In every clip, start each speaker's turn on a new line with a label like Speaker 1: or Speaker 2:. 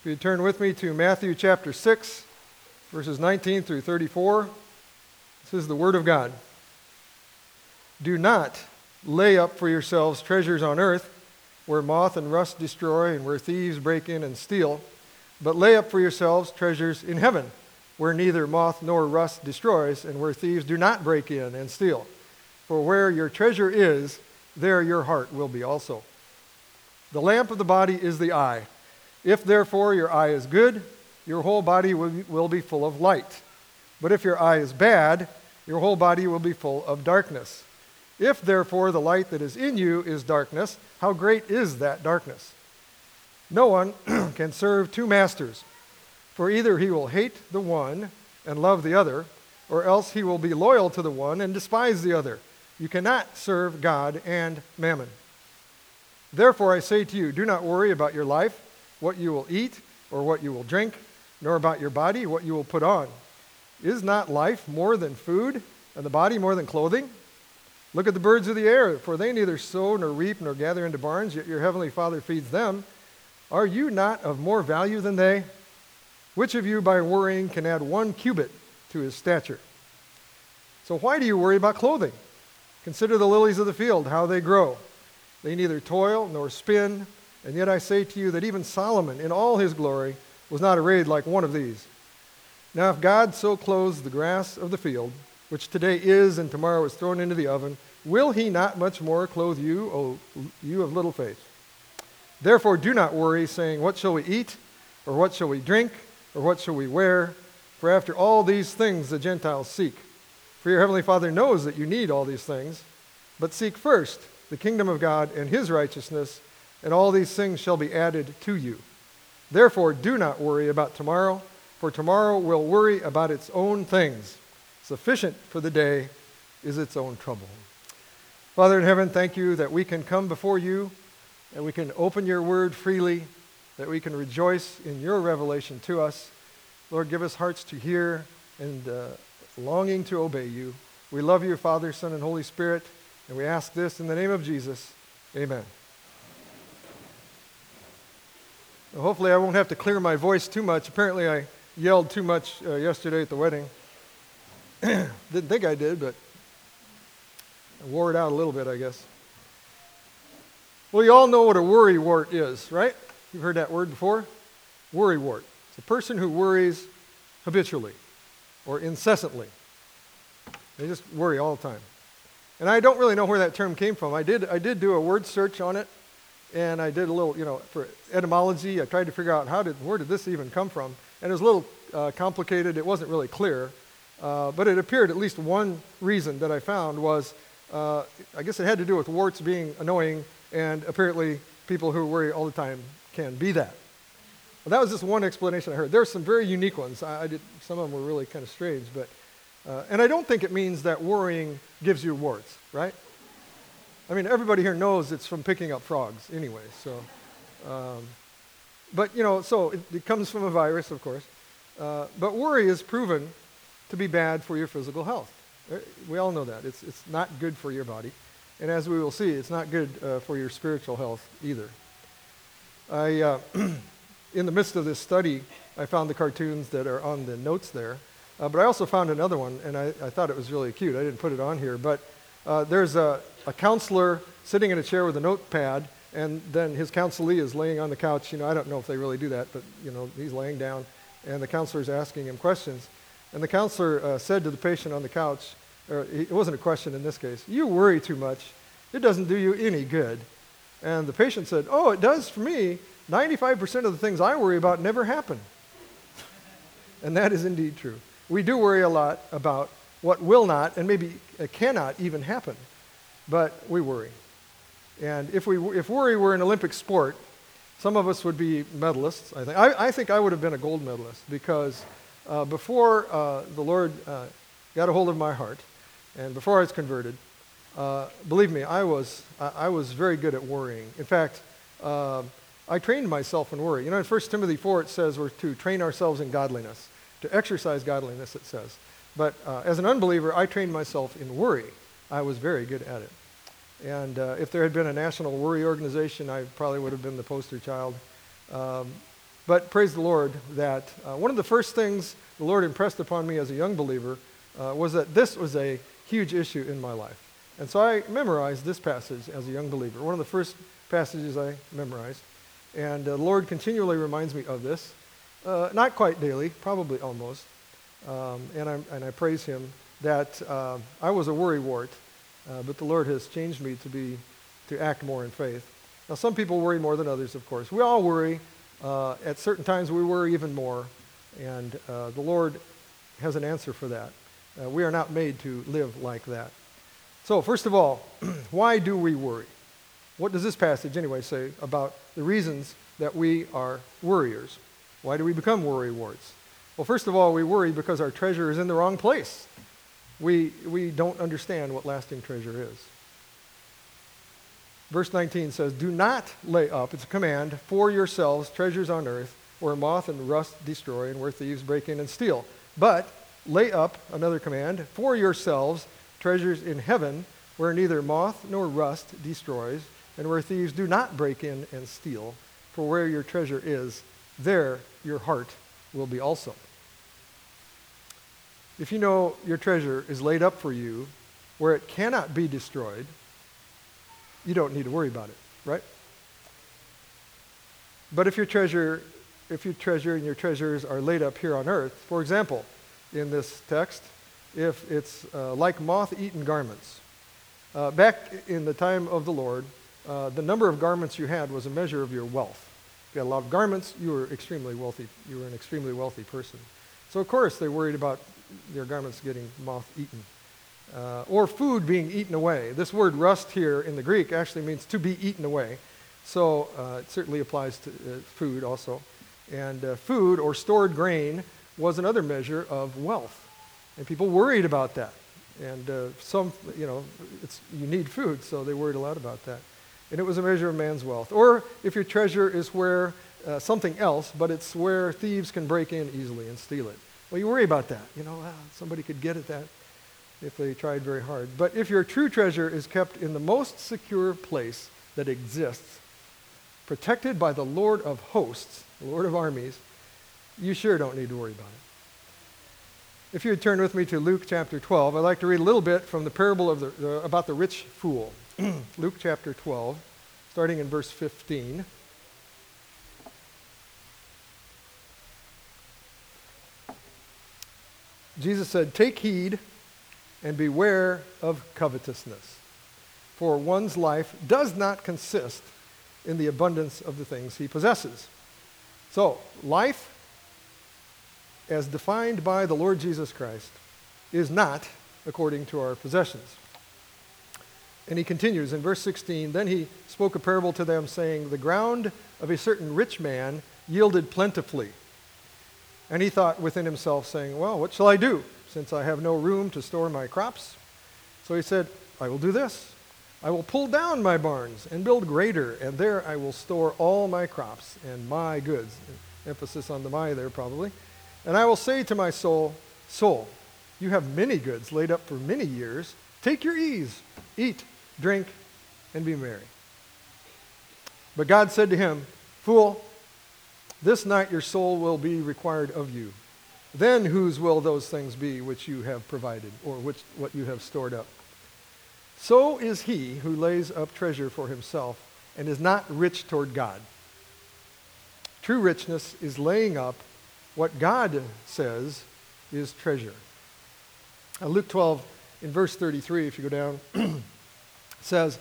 Speaker 1: If you turn with me to Matthew chapter 6, verses 19 through 34, this is the Word of God. Do not lay up for yourselves treasures on earth where moth and rust destroy and where thieves break in and steal, but lay up for yourselves treasures in heaven where neither moth nor rust destroys and where thieves do not break in and steal. For where your treasure is, there your heart will be also. The lamp of the body is the eye. If therefore your eye is good, your whole body will be full of light. But if your eye is bad, your whole body will be full of darkness. If therefore the light that is in you is darkness, how great is that darkness? No one can serve two masters, for either he will hate the one and love the other, or else he will be loyal to the one and despise the other. You cannot serve God and mammon. Therefore, I say to you, do not worry about your life, what you will eat or what you will drink, nor about your body, what you will put on. Is not life more than food, and the body more than clothing? Look at the birds of the air, for they neither sow nor reap nor gather into barns, yet your heavenly Father feeds them. Are you not of more value than they? Which of you, by worrying, can add one cubit to his stature? So, why do you worry about clothing? Consider the lilies of the field, how they grow. They neither toil nor spin, and yet I say to you that even Solomon, in all his glory, was not arrayed like one of these. Now, if God so clothes the grass of the field, which today is and tomorrow is thrown into the oven, will he not much more clothe you, O you of little faith? Therefore, do not worry, saying, What shall we eat? Or what shall we drink? Or what shall we wear? For after all these things the Gentiles seek. For your heavenly Father knows that you need all these things. But seek first the kingdom of God and his righteousness, and all these things shall be added to you. Therefore, do not worry about tomorrow, for tomorrow will worry about its own things. Sufficient for the day is its own trouble. Father in heaven, thank you that we can come before you, that we can open your word freely, that we can rejoice in your revelation to us. Lord, give us hearts to hear and uh, longing to obey you. We love you, Father, Son, and Holy Spirit, and we ask this in the name of Jesus. Amen. Well, hopefully, I won't have to clear my voice too much. Apparently, I yelled too much uh, yesterday at the wedding. Didn't think I did, but I wore it out a little bit, I guess. Well, you all know what a worry wart is, right? You've heard that word before? Worry wart. It's a person who worries habitually or incessantly. They just worry all the time. And I don't really know where that term came from. I did, I did do a word search on it, and I did a little, you know, for etymology. I tried to figure out how did, where did this even come from? And it was a little uh, complicated. It wasn't really clear. Uh, but it appeared at least one reason that I found was, uh, I guess it had to do with warts being annoying, and apparently people who worry all the time can be that. Well, that was just one explanation I heard. There are some very unique ones. I, I did, some of them were really kind of strange, but, uh, and I don't think it means that worrying gives you warts, right? I mean, everybody here knows it's from picking up frogs anyway, so. Um, but, you know, so it, it, comes from a virus, of course. Uh, but worry is proven to be bad for your physical health. Uh, we all know that. It's, it's not good for your body. And as we will see, it's not good uh, for your spiritual health either. I, uh, in the midst of this study, I found the cartoons that are on the notes there. Uh, but I also found another one, and I, I, thought it was really cute. I didn't put it on here. But uh, there's a, a counselor sitting in a chair with a notepad, and then his counselee is laying on the couch. You know, I don't know if they really do that, but, you know, he's laying down, and the counselor is asking him questions. And the counselor uh, said to the patient on the couch, or it wasn't a question in this case, you worry too much. It doesn't do you any good. And the patient said, oh, it does for me. 95% of the things I worry about never happen. and that is indeed true. We do worry a lot about what will not and maybe cannot even happen, but we worry. And if, we, if worry were an Olympic sport, some of us would be medalists, I think. I, I think I would have been a gold medalist because uh, before uh, the Lord uh, got a hold of my heart, and before I was converted, uh, believe me, I was, I, I, was very good at worrying. In fact, uh, I trained myself in worry. You know, in 1 Timothy 4, it says we're to train ourselves in godliness, to exercise godliness, it says. But uh, as an unbeliever, I trained myself in worry. I was very good at it. And if there had been a national worry organization, I probably would have been the poster child. Um, But praise the Lord that uh, one of the first things the Lord impressed upon me as a young believer uh, was that this was a huge issue in my life. And so I memorized this passage as a young believer, one of the first passages I memorized. And uh, the Lord continually reminds me of this, uh, not quite daily, probably almost. Um, and, i and I praise Him that uh, I was a worrywart, uh, but the Lord has changed me to be to act more in faith. Now, some people worry more than others, of course. We all worry. Uh, at certain times, we worry even more, and uh, the Lord has an answer for that. Uh, we are not made to live like that. So, first of all, why do we worry? What does this passage, anyway, say about the reasons that we are worriers? Why do we become worry warts? Well, first of all, we worry because our treasure is in the wrong place. We, we don't understand what lasting treasure is. Verse 19 says, Do not lay up, it's a command, for yourselves treasures on earth, where moth and rust destroy, and where thieves break in and steal. But lay up, another command, for yourselves treasures in heaven, where neither moth nor rust destroys, and where thieves do not break in and steal. For where your treasure is, there your heart will be also. If you know your treasure is laid up for you where it cannot be destroyed, you don't need to worry about it, right? But if your treasure, if your treasure and your treasures are laid up here on earth, for example, in this text, if it's uh, like moth-eaten garments, uh, back in the time of the Lord, uh, the number of garments you had was a measure of your wealth. If you had a lot of garments, you were extremely wealthy. You were an extremely wealthy person. So of course they worried about their garments getting moth-eaten uh, or food being eaten away. This word rust here in the Greek actually means to be eaten away. So uh, it certainly applies to uh, food also. And uh, food or stored grain was another measure of wealth. And people worried about that. And uh, some, you know, you need food, so they worried a lot about that. And it was a measure of man's wealth. Or if your treasure is where uh, something else, but it's where thieves can break in easily and steal it. Well, you worry about that. You know, somebody could get at that if they tried very hard. But if your true treasure is kept in the most secure place that exists, protected by the Lord of hosts, the Lord of armies, you sure don't need to worry about it. If you would turn with me to Luke chapter 12, I'd like to read a little bit from the parable of the, uh, about the rich fool. Luke chapter 12, starting in verse 15. Jesus said, Take heed and beware of covetousness. For one's life does not consist in the abundance of the things he possesses. So, life, as defined by the Lord Jesus Christ, is not according to our possessions. And he continues in verse 16 Then he spoke a parable to them, saying, The ground of a certain rich man yielded plentifully. And he thought within himself, saying, Well, what shall I do? since I have no room to store my crops. So he said, I will do this. I will pull down my barns and build greater, and there I will store all my crops and my goods. Emphasis on the my there, probably. And I will say to my soul, Soul, you have many goods laid up for many years. Take your ease, eat, drink, and be merry. But God said to him, Fool, this night your soul will be required of you. Then whose will those things be which you have provided, or which, what you have stored up? So is he who lays up treasure for himself and is not rich toward God. True richness is laying up what God says is treasure. Now, Luke 12, in verse 33, if you go down, says,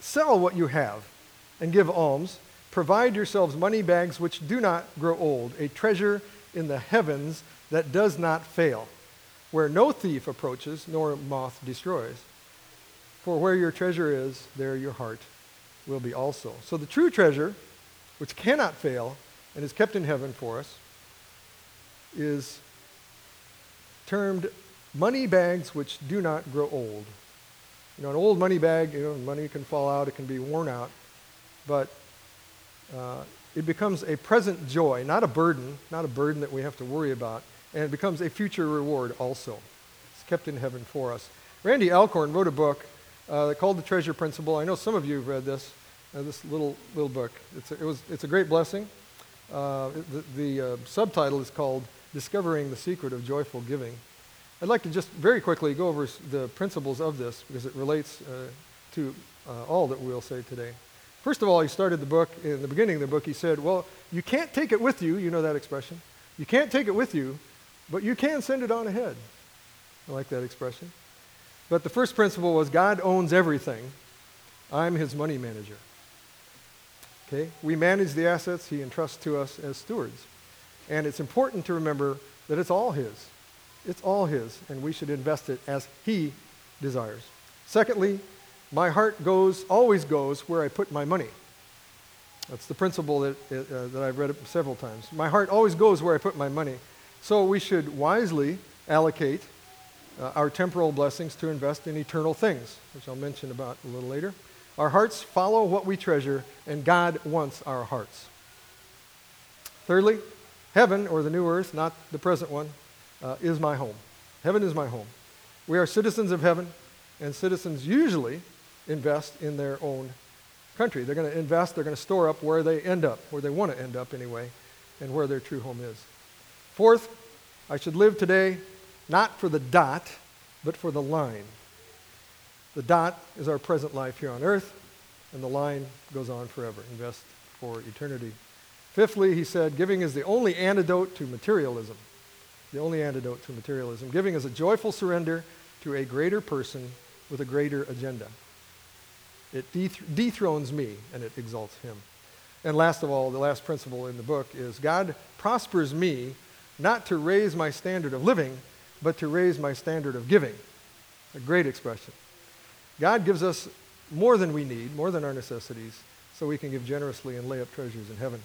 Speaker 1: Sell what you have and give alms. Provide yourselves money bags which do not grow old, a treasure in the heavens that does not fail, where no thief approaches nor moth destroys. For where your treasure is, there your heart will be also. So the true treasure, which cannot fail and is kept in heaven for us, is termed money bags which do not grow old. You know, an old money bag, you know, money can fall out, it can be worn out, but uh, it becomes a present joy, not a burden, not a burden that we have to worry about, and it becomes a future reward also. It's kept in heaven for us. Randy Alcorn wrote a book uh, called The Treasure Principle. I know some of you have read this, uh, this little, little book. It's a, it was, it's a great blessing. Uh, the, the uh, subtitle is called Discovering the Secret of Joyful Giving. I'd like to just very quickly go over the principles of this because it relates uh, to all that we'll say today. First of all, he started the book, in the beginning of the book, he said, Well, you can't take it with you. You know that expression. You can't take it with you, but you can send it on ahead. I like that expression. But the first principle was God owns everything. I'm his money manager. Okay? We manage the assets he entrusts to us as stewards. And it's important to remember that it's all his. It's all his, and we should invest it as he desires. Secondly, my heart goes, always goes where I put my money. That's the principle that, uh, that I've read several times. My heart always goes where I put my money. So we should wisely allocate uh, our temporal blessings to invest in eternal things, which I'll mention about a little later. Our hearts follow what we treasure, and God wants our hearts. Thirdly, heaven, or the new earth, not the present one, uh, is my home. Heaven is my home. We are citizens of heaven, and citizens usually invest in their own country. They're going to invest, they're going to store up where they end up, where they want to end up anyway, and where their true home is. Fourth, I should live today not for the dot, but for the line. The dot is our present life here on earth, and the line goes on forever. Invest for eternity. Fifthly, he said, giving is the only antidote to materialism. The only antidote to materialism. Giving is a joyful surrender to a greater person with a greater agenda. It dethrones me and it exalts him. And last of all, the last principle in the book is God prospers me not to raise my standard of living, but to raise my standard of giving. A great expression. God gives us more than we need, more than our necessities, so we can give generously and lay up treasures in heaven.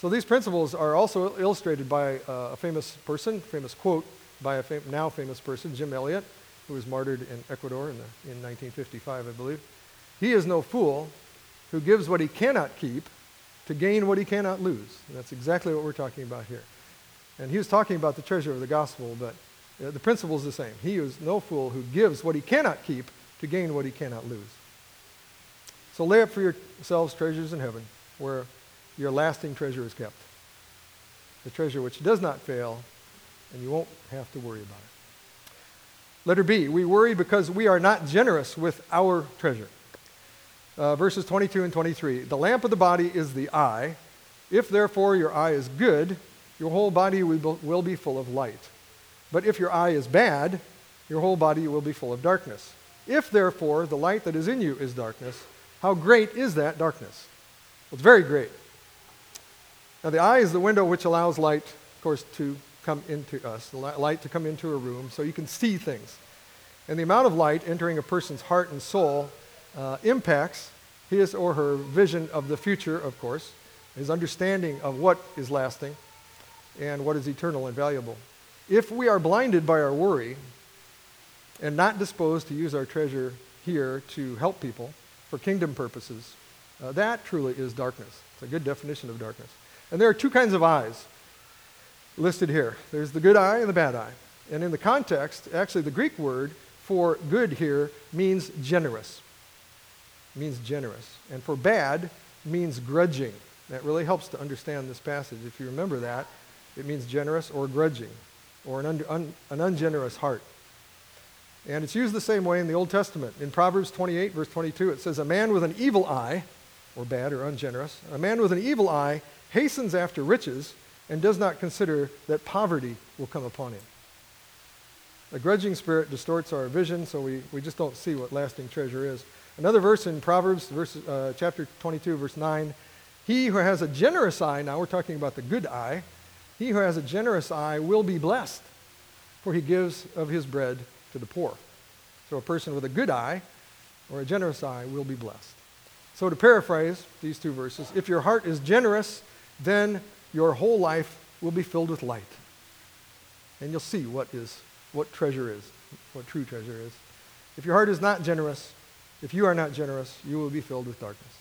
Speaker 1: So these principles are also illustrated by uh, a famous person, famous quote by a fam- now famous person, Jim Elliot, who was martyred in Ecuador in, the, in 1955, I believe. He is no fool who gives what he cannot keep to gain what he cannot lose. And that's exactly what we're talking about here. And he was talking about the treasure of the gospel, but uh, the principle is the same. He is no fool who gives what he cannot keep to gain what he cannot lose. So lay up for yourselves treasures in heaven where your lasting treasure is kept. The treasure which does not fail, and you won't have to worry about it. Letter B, we worry because we are not generous with our treasure. Uh, verses 22 and 23. The lamp of the body is the eye. If therefore your eye is good, your whole body will be full of light. But if your eye is bad, your whole body will be full of darkness. If therefore the light that is in you is darkness, how great is that darkness? Well, it's very great. Now, the eye is the window which allows light, of course, to come into us, light to come into a room so you can see things. And the amount of light entering a person's heart and soul uh, impacts his or her vision of the future, of course, his understanding of what is lasting and what is eternal and valuable. If we are blinded by our worry and not disposed to use our treasure here to help people for kingdom purposes, uh, that truly is darkness. It's a good definition of darkness. And there are two kinds of eyes listed here there's the good eye and the bad eye. And in the context, actually, the Greek word for good here means generous. Means generous. And for bad means grudging. That really helps to understand this passage. If you remember that, it means generous or grudging, or an, un, un, an ungenerous heart. And it's used the same way in the Old Testament. In Proverbs 28, verse 22, it says, A man with an evil eye, or bad or ungenerous, a man with an evil eye hastens after riches and does not consider that poverty will come upon him. A grudging spirit distorts our vision, so we, we just don't see what lasting treasure is. Another verse in Proverbs, verse, uh, chapter 22, verse 9 He who has a generous eye, now we're talking about the good eye, he who has a generous eye will be blessed, for he gives of his bread to the poor. So a person with a good eye or a generous eye will be blessed. So to paraphrase these two verses, if your heart is generous, then your whole life will be filled with light. And you'll see what is what treasure is, what true treasure is. If your heart is not generous, if you are not generous, you will be filled with darkness.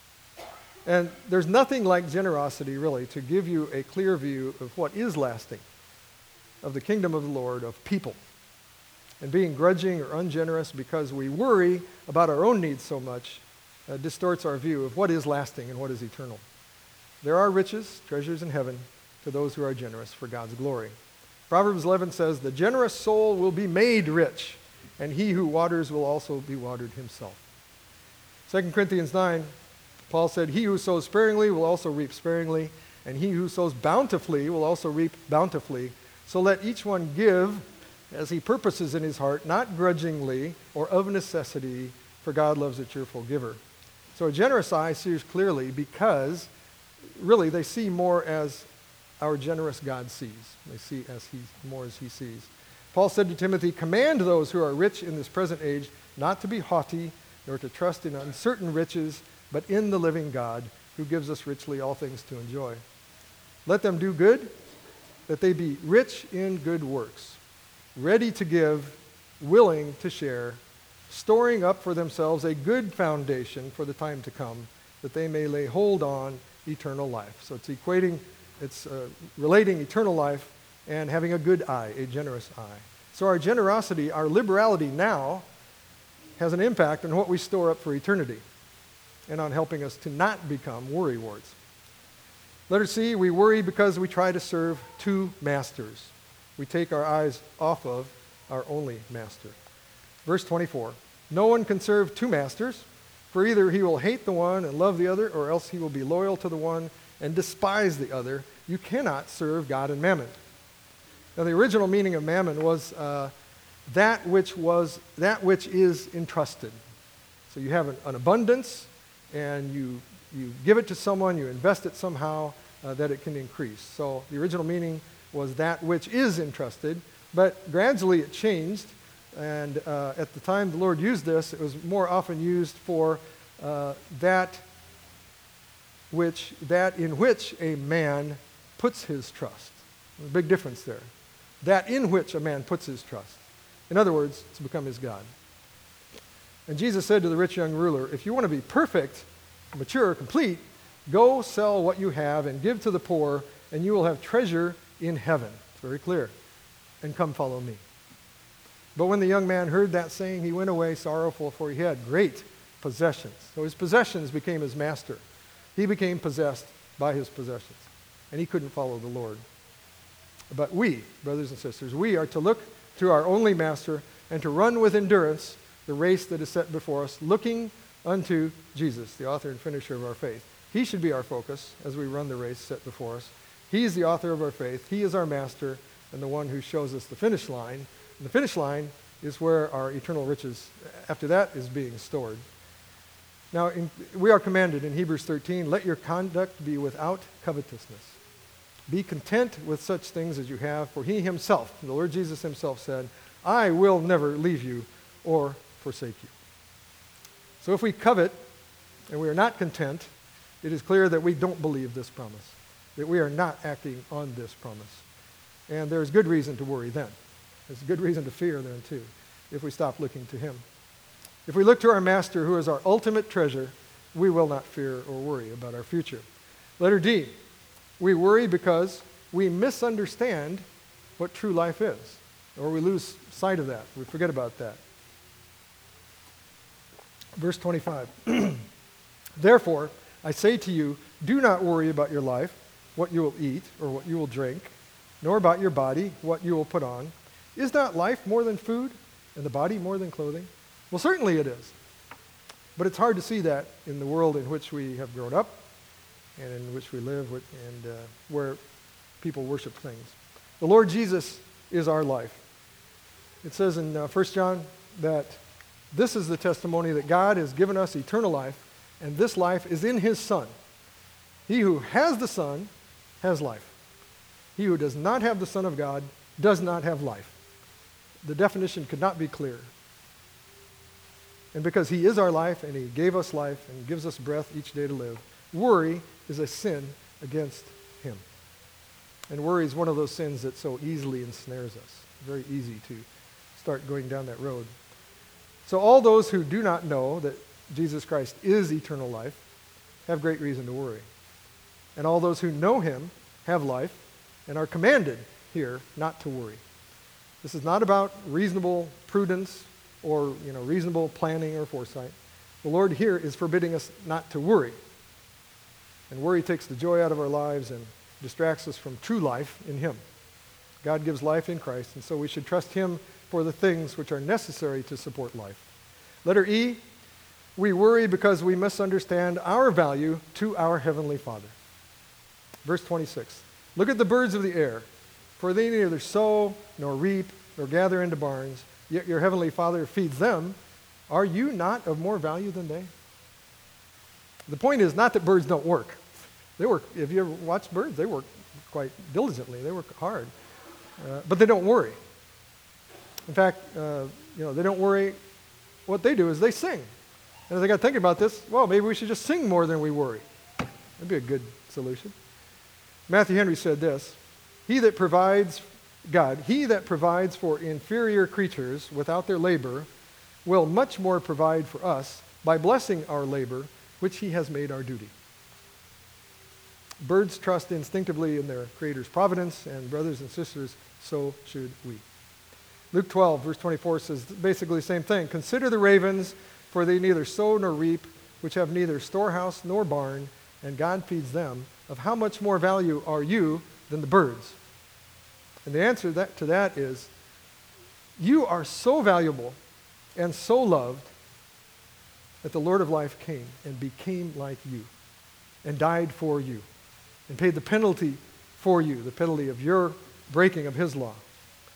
Speaker 1: And there's nothing like generosity, really, to give you a clear view of what is lasting, of the kingdom of the Lord, of people. And being grudging or ungenerous because we worry about our own needs so much uh, distorts our view of what is lasting and what is eternal. There are riches, treasures in heaven to those who are generous for God's glory. Proverbs 11 says, The generous soul will be made rich, and he who waters will also be watered himself. 2 Corinthians 9, Paul said, He who sows sparingly will also reap sparingly, and he who sows bountifully will also reap bountifully. So let each one give as he purposes in his heart, not grudgingly or of necessity, for God loves a cheerful giver. So a generous eye sees clearly because really they see more as our generous God sees. They see as he more as he sees. Paul said to Timothy, Command those who are rich in this present age not to be haughty, nor to trust in uncertain riches, but in the living God, who gives us richly all things to enjoy. Let them do good, that they be rich in good works, ready to give, willing to share, storing up for themselves a good foundation for the time to come, that they may lay hold on eternal life. So it's equating, it's uh, relating eternal life and having a good eye, a generous eye. So our generosity, our liberality now, has an impact on what we store up for eternity and on helping us to not become worrywarts. Letter C, we worry because we try to serve two masters. We take our eyes off of our only master. Verse 24 No one can serve two masters, for either he will hate the one and love the other, or else he will be loyal to the one and despise the other. You cannot serve God and mammon. Now, the original meaning of mammon was uh, that which was that which is entrusted. So you have an, an abundance, and you you give it to someone, you invest it somehow, uh, that it can increase. So the original meaning was that which is entrusted, but gradually it changed. And uh, at the time the Lord used this, it was more often used for uh, that which that in which a man puts his trust. A big difference there. That in which a man puts his trust. In other words, to become his God. And Jesus said to the rich young ruler, If you want to be perfect, mature, complete, go sell what you have and give to the poor, and you will have treasure in heaven. It's very clear. And come follow me. But when the young man heard that saying, he went away sorrowful, for he had great possessions. So his possessions became his master. He became possessed by his possessions, and he couldn't follow the Lord. But we, brothers and sisters, we are to look to our only master and to run with endurance the race that is set before us, looking unto Jesus, the author and finisher of our faith. He should be our focus as we run the race set before us. He is the author of our faith. He is our master and the one who shows us the finish line. And the finish line is where our eternal riches, after that, is being stored. Now, in, we are commanded in Hebrews 13 let your conduct be without covetousness. Be content with such things as you have, for he himself, the Lord Jesus himself said, I will never leave you or forsake you. So if we covet and we are not content, it is clear that we don't believe this promise, that we are not acting on this promise. And there's good reason to worry then. There's good reason to fear then, too, if we stop looking to Him. If we look to our Master, who is our ultimate treasure, we will not fear or worry about our future. Letter D. We worry because we misunderstand what true life is, or we lose sight of that. We forget about that. Verse 25. Therefore, I say to you, do not worry about your life, what you will eat or what you will drink, nor about your body, what you will put on. Is not life more than food, and the body more than clothing? Well, certainly it is. But it's hard to see that in the world in which we have grown up and in which we live and uh, where people worship things. The Lord Jesus is our life. It says in uh, 1 John that this is the testimony that God has given us eternal life, and this life is in his Son. He who has the Son has life. He who does not have the Son of God does not have life. The definition could not be clearer. And because he is our life and he gave us life and gives us breath each day to live, worry is a sin against him. And worry is one of those sins that so easily ensnares us. Very easy to start going down that road. So, all those who do not know that Jesus Christ is eternal life have great reason to worry. And all those who know him have life and are commanded here not to worry. This is not about reasonable prudence or you know, reasonable planning or foresight. The Lord here is forbidding us not to worry. And worry takes the joy out of our lives and distracts us from true life in Him. God gives life in Christ, and so we should trust Him for the things which are necessary to support life. Letter E, we worry because we misunderstand our value to our Heavenly Father. Verse 26 Look at the birds of the air, for they neither sow nor reap nor gather into barns, yet your Heavenly Father feeds them. Are you not of more value than they? The point is not that birds don't work. They work, if you ever watch birds, they work quite diligently, they work hard. Uh, but they don't worry. In fact, uh, you know, they don't worry. What they do is they sing. And as I got thinking about this, well, maybe we should just sing more than we worry. That'd be a good solution. Matthew Henry said this He that provides, God, he that provides for inferior creatures without their labor will much more provide for us by blessing our labor, which he has made our duty. Birds trust instinctively in their Creator's providence, and brothers and sisters, so should we. Luke 12, verse 24 says basically the same thing. Consider the ravens, for they neither sow nor reap, which have neither storehouse nor barn, and God feeds them. Of how much more value are you than the birds? And the answer that, to that is you are so valuable and so loved that the Lord of life came and became like you and died for you and paid the penalty for you, the penalty of your breaking of his law.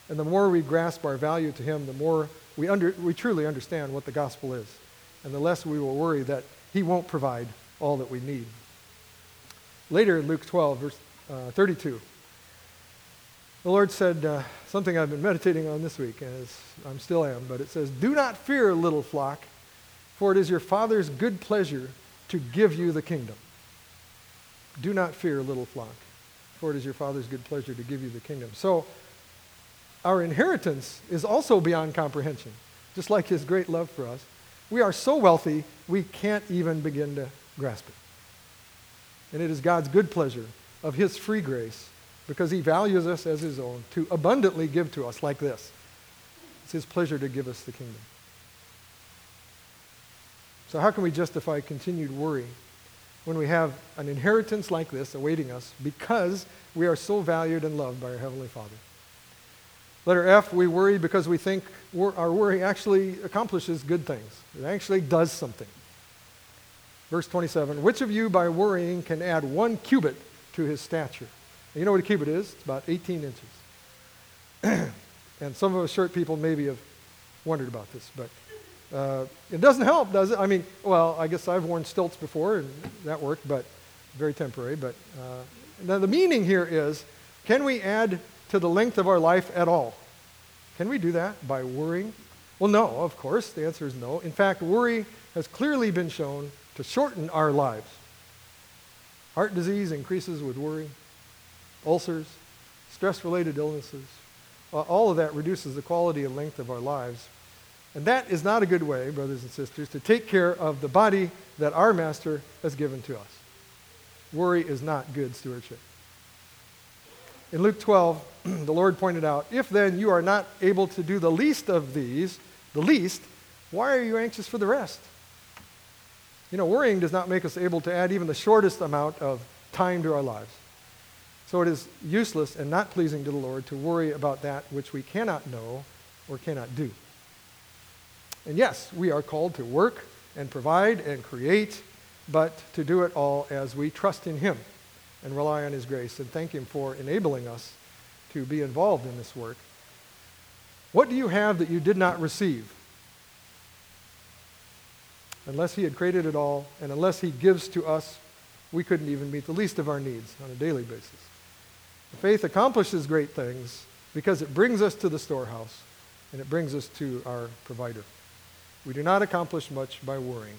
Speaker 1: And the more we grasp our value to him, the more we, under, we truly understand what the gospel is. And the less we will worry that he won't provide all that we need. Later in Luke 12, verse uh, 32, the Lord said uh, something I've been meditating on this week, as I still am, but it says, Do not fear, little flock, for it is your Father's good pleasure to give you the kingdom. Do not fear, little flock, for it is your Father's good pleasure to give you the kingdom. So, our inheritance is also beyond comprehension, just like his great love for us. We are so wealthy, we can't even begin to grasp it. And it is God's good pleasure of his free grace, because he values us as his own, to abundantly give to us like this. It's his pleasure to give us the kingdom. So, how can we justify continued worry when we have an inheritance like this awaiting us because we are so valued and loved by our Heavenly Father? Letter F, we worry because we think our worry actually accomplishes good things. It actually does something. Verse 27 Which of you by worrying can add one cubit to his stature? you know what a cubit is? It's about 18 inches. and some of us short people maybe have wondered about this, but uh, it doesn't help, does it? I mean, well, I guess I've worn stilts before and that worked, but very temporary. But uh, now the meaning here is can we add to the length of our life at all. Can we do that by worrying? Well, no, of course. The answer is no. In fact, worry has clearly been shown to shorten our lives. Heart disease increases with worry, ulcers, stress related illnesses. Uh, all of that reduces the quality and length of our lives. And that is not a good way, brothers and sisters, to take care of the body that our Master has given to us. Worry is not good stewardship. In Luke 12, the Lord pointed out, If then you are not able to do the least of these, the least, why are you anxious for the rest? You know, worrying does not make us able to add even the shortest amount of time to our lives. So it is useless and not pleasing to the Lord to worry about that which we cannot know or cannot do. And yes, we are called to work and provide and create, but to do it all as we trust in Him and rely on His grace and thank Him for enabling us to be involved in this work. What do you have that you did not receive? Unless He had created it all, and unless He gives to us, we couldn't even meet the least of our needs on a daily basis. The faith accomplishes great things because it brings us to the storehouse and it brings us to our provider. We do not accomplish much by worrying,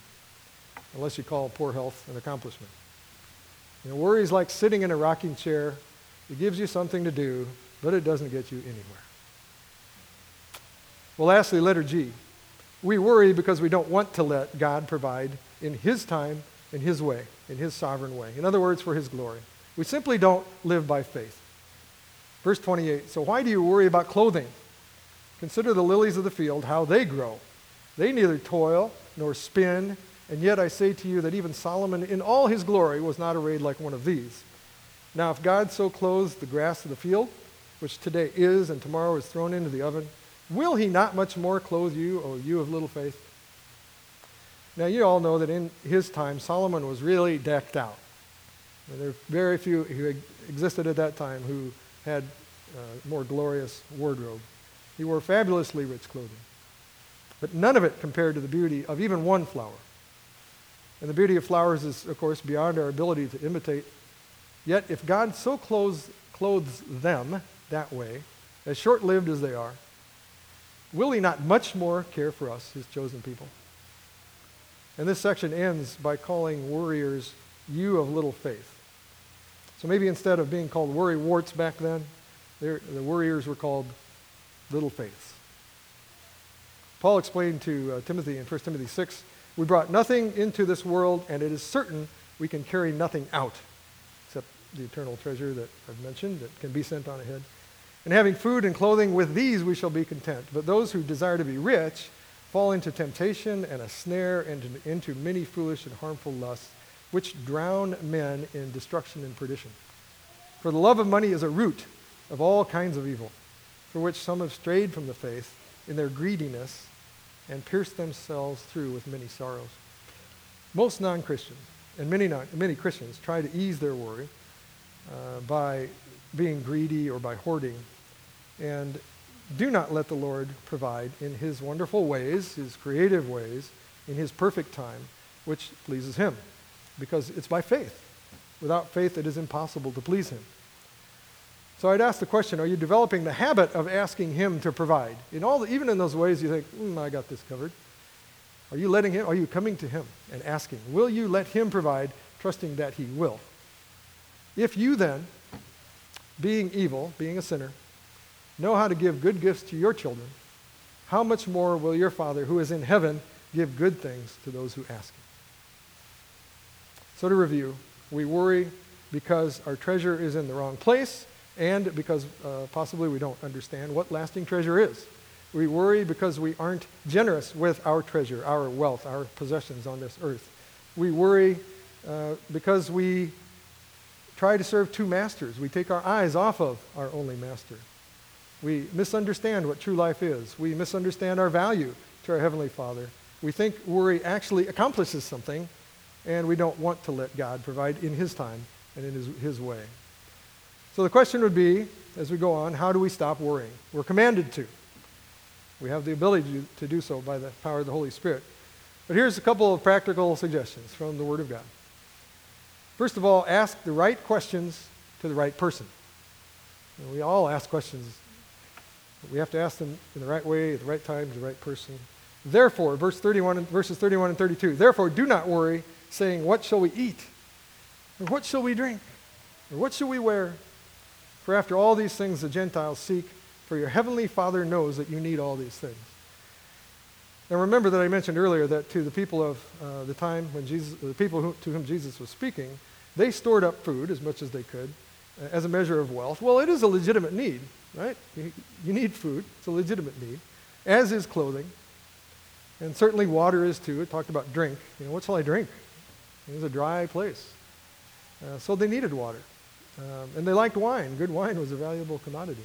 Speaker 1: unless you call poor health an accomplishment. You know, worry is like sitting in a rocking chair. It gives you something to do, but it doesn't get you anywhere. Well, lastly, letter G. We worry because we don't want to let God provide in His time, in His way, in His sovereign way. In other words, for His glory. We simply don't live by faith. Verse 28 So why do you worry about clothing? Consider the lilies of the field, how they grow. They neither toil nor spin. And yet I say to you that even Solomon in all his glory was not arrayed like one of these. Now, if God so clothes the grass of the field, which today is and tomorrow is thrown into the oven, will he not much more clothe you, O you of little faith? Now, you all know that in his time, Solomon was really decked out. And there are very few who existed at that time who had uh, more glorious wardrobe. He wore fabulously rich clothing. But none of it compared to the beauty of even one flower. And the beauty of flowers is, of course, beyond our ability to imitate. Yet, if God so clothes, clothes them that way, as short lived as they are, will He not much more care for us, His chosen people? And this section ends by calling worriers you of little faith. So maybe instead of being called worry warts back then, the worriers were called little faiths. Paul explained to uh, Timothy in 1 Timothy 6 We brought nothing into this world, and it is certain we can carry nothing out, except the eternal treasure that I've mentioned that can be sent on ahead. And having food and clothing, with these we shall be content. But those who desire to be rich fall into temptation and a snare and into many foolish and harmful lusts, which drown men in destruction and perdition. For the love of money is a root of all kinds of evil, for which some have strayed from the faith in their greediness and pierced themselves through with many sorrows. Most non Christians, and many, non, many Christians, try to ease their worry uh, by being greedy or by hoarding. And do not let the Lord provide in his wonderful ways, his creative ways, in his perfect time, which pleases him. Because it's by faith. Without faith, it is impossible to please him. So I'd ask the question, are you developing the habit of asking him to provide? In all the, even in those ways you think, mm, I got this covered. Are you letting him, are you coming to him and asking, will you let him provide, trusting that he will? If you then, being evil, being a sinner, know how to give good gifts to your children, how much more will your Father who is in heaven give good things to those who ask him? So to review, we worry because our treasure is in the wrong place and because uh, possibly we don't understand what lasting treasure is. We worry because we aren't generous with our treasure, our wealth, our possessions on this earth. We worry uh, because we try to serve two masters. We take our eyes off of our only master. We misunderstand what true life is. We misunderstand our value to our Heavenly Father. We think worry actually accomplishes something, and we don't want to let God provide in His time and in His, his way. So the question would be, as we go on, how do we stop worrying? We're commanded to. We have the ability to, do so by the power of the Holy Spirit. But here's a couple of practical suggestions from the Word of God. First of all, ask the right questions to the right person. And we all ask questions. we have to ask them in the right way, at the right time, to the right person. Therefore, verse 31 verses 31 and 32. Therefore, do not worry, saying, What shall we eat? Or what shall we drink? Or what shall we wear? For after all these things the Gentiles seek, for your heavenly Father knows that you need all these things. Now remember that I mentioned earlier that to the people of uh, the time when Jesus, the people who, to whom Jesus was speaking, they stored up food as much as they could uh, as a measure of wealth. Well, it is a legitimate need, right? You, you need food. It's a legitimate need, as is clothing. And certainly water is too. It talked about drink. You know, what shall I drink? It was a dry place. Uh, so they needed water. Um, and they liked wine. Good wine was a valuable commodity.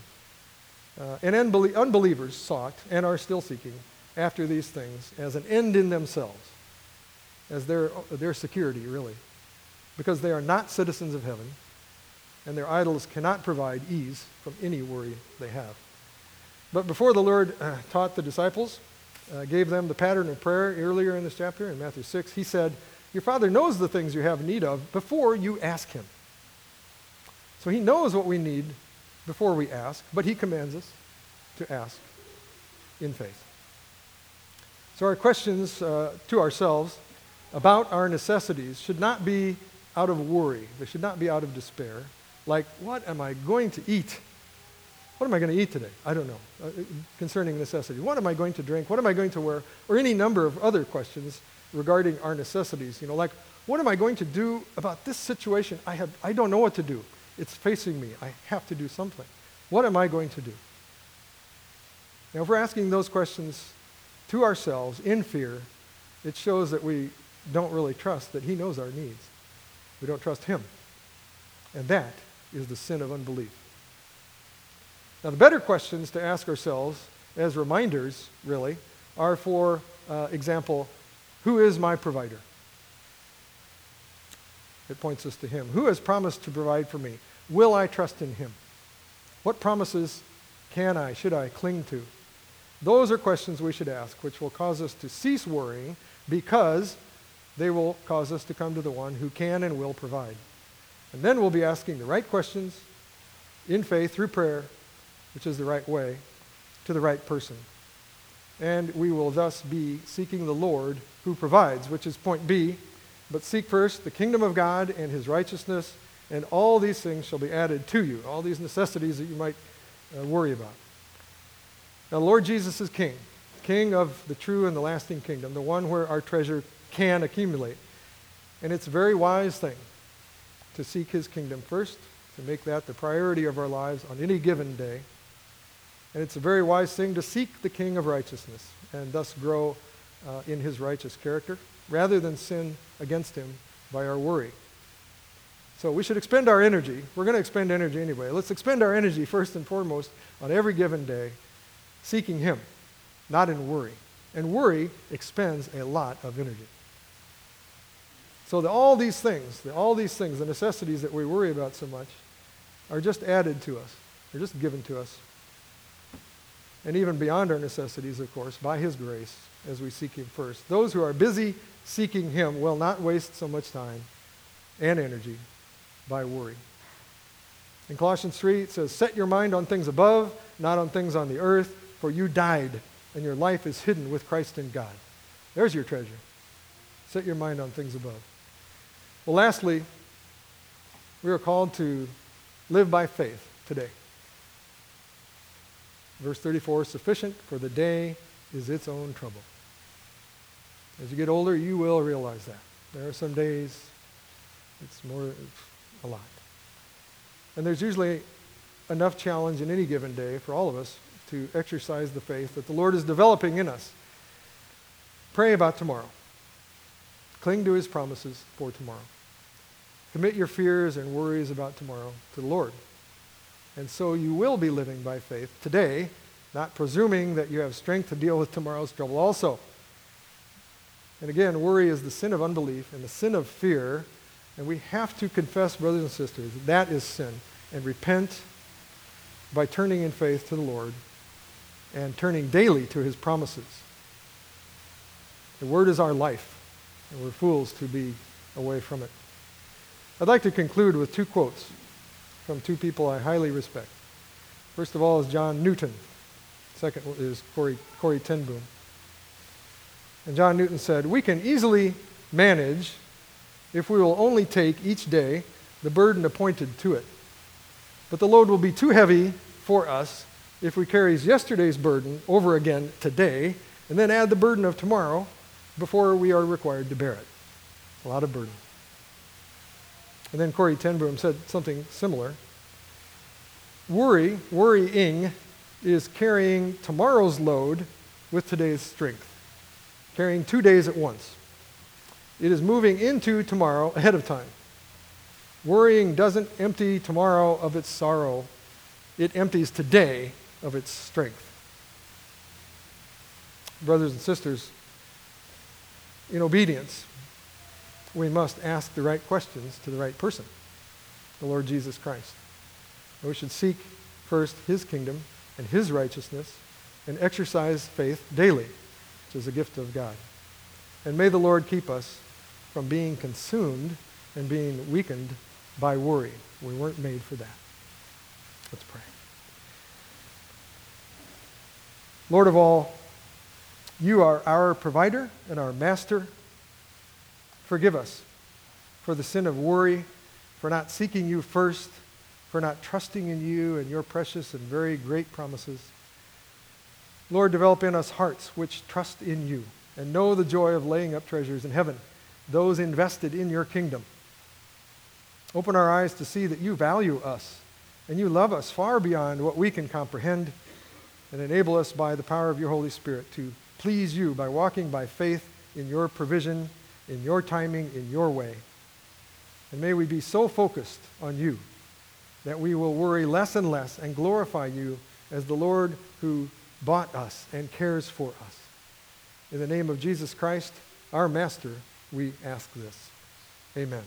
Speaker 1: Uh, and unbelie- unbelievers sought and are still seeking after these things as an end in themselves, as their, their security, really, because they are not citizens of heaven, and their idols cannot provide ease from any worry they have. But before the Lord uh, taught the disciples, uh, gave them the pattern of prayer earlier in this chapter, in Matthew 6, he said, Your Father knows the things you have need of before you ask him. So he knows what we need before we ask, but he commands us to ask in faith. So our questions uh, to ourselves about our necessities should not be out of worry. They should not be out of despair. Like, what am I going to eat? What am I going to eat today? I don't know. Uh, concerning necessities. What am I going to drink? What am I going to wear? Or any number of other questions regarding our necessities. You know, like, what am I going to do about this situation? I, have, I don't know what to do. It's facing me. I have to do something. What am I going to do? Now, if we're asking those questions to ourselves in fear, it shows that we don't really trust that He knows our needs. We don't trust Him. And that is the sin of unbelief. Now, the better questions to ask ourselves as reminders, really, are for uh, example, who is my provider? It points us to Him. Who has promised to provide for me? Will I trust in Him? What promises can I, should I cling to? Those are questions we should ask, which will cause us to cease worrying because they will cause us to come to the one who can and will provide. And then we'll be asking the right questions in faith through prayer, which is the right way, to the right person. And we will thus be seeking the Lord who provides, which is point B. But seek first the kingdom of God and his righteousness, and all these things shall be added to you, all these necessities that you might uh, worry about. Now, Lord Jesus is king, king of the true and the lasting kingdom, the one where our treasure can accumulate. And it's a very wise thing to seek his kingdom first, to make that the priority of our lives on any given day. And it's a very wise thing to seek the king of righteousness and thus grow uh, in his righteous character rather than sin against him by our worry. So we should expend our energy. We're going to expend energy anyway. Let's expend our energy first and foremost on every given day seeking him, not in worry. And worry expends a lot of energy. So the, all these things, the, all these things, the necessities that we worry about so much, are just added to us. They're just given to us. And even beyond our necessities, of course, by His grace, as we seek Him first. Those who are busy seeking Him will not waste so much time and energy by worry. In Colossians 3, it says, Set your mind on things above, not on things on the earth, for you died, and your life is hidden with Christ in God. There's your treasure. Set your mind on things above. Well, lastly, we are called to live by faith today. Verse 34 sufficient for the day is its own trouble. As you get older, you will realize that. There are some days it's more, it's a lot. And there's usually enough challenge in any given day for all of us to exercise the faith that the Lord is developing in us. Pray about tomorrow. Cling to his promises for tomorrow. Commit your fears and worries about tomorrow to the Lord. And so you will be living by faith today, not presuming that you have strength to deal with tomorrow's trouble also. And again, worry is the sin of unbelief and the sin of fear. And we have to confess, brothers and sisters, that is sin. And repent by turning in faith to the Lord and turning daily to his promises. The word is our life, and we're fools to be away from it. I'd like to conclude with two quotes from two people I highly respect. First of all is John Newton. Second is Corey, Corrie ten Boom. And John Newton said, We can easily manage if we will only take each day the burden appointed to it. But the load will be too heavy for us if we carry yesterday's burden over again today and then add the burden of tomorrow before we are required to bear it. A lot of burden. And then Corrie ten Boom said something similar. Worry, worrying, is carrying tomorrow's load with today's strength, carrying two days at once. It is moving into tomorrow ahead of time. Worrying doesn't empty tomorrow of its sorrow, it empties today of its strength. Brothers and sisters, in obedience, we must ask the right questions to the right person, the Lord Jesus Christ. We should seek first his kingdom and his righteousness and exercise faith daily, is a gift of God. And may the Lord keep us from being consumed and being weakened by worry. We weren't made for that. Let's pray. Lord of all, you are our provider and our master Forgive us for the sin of worry, for not seeking you first, for not trusting in you and your precious and very great promises. Lord, develop in us hearts which trust in you and know the joy of laying up treasures in heaven, those invested in your kingdom. Open our eyes to see that you value us and you love us far beyond what we can comprehend, and enable us by the power of your Holy Spirit to please you by walking by faith in your provision in your timing, in your way. And may we be so focused on you that we will worry less and less and glorify you as the Lord who bought us and cares for us. In the name of Jesus Christ, our Master, we ask this. Amen.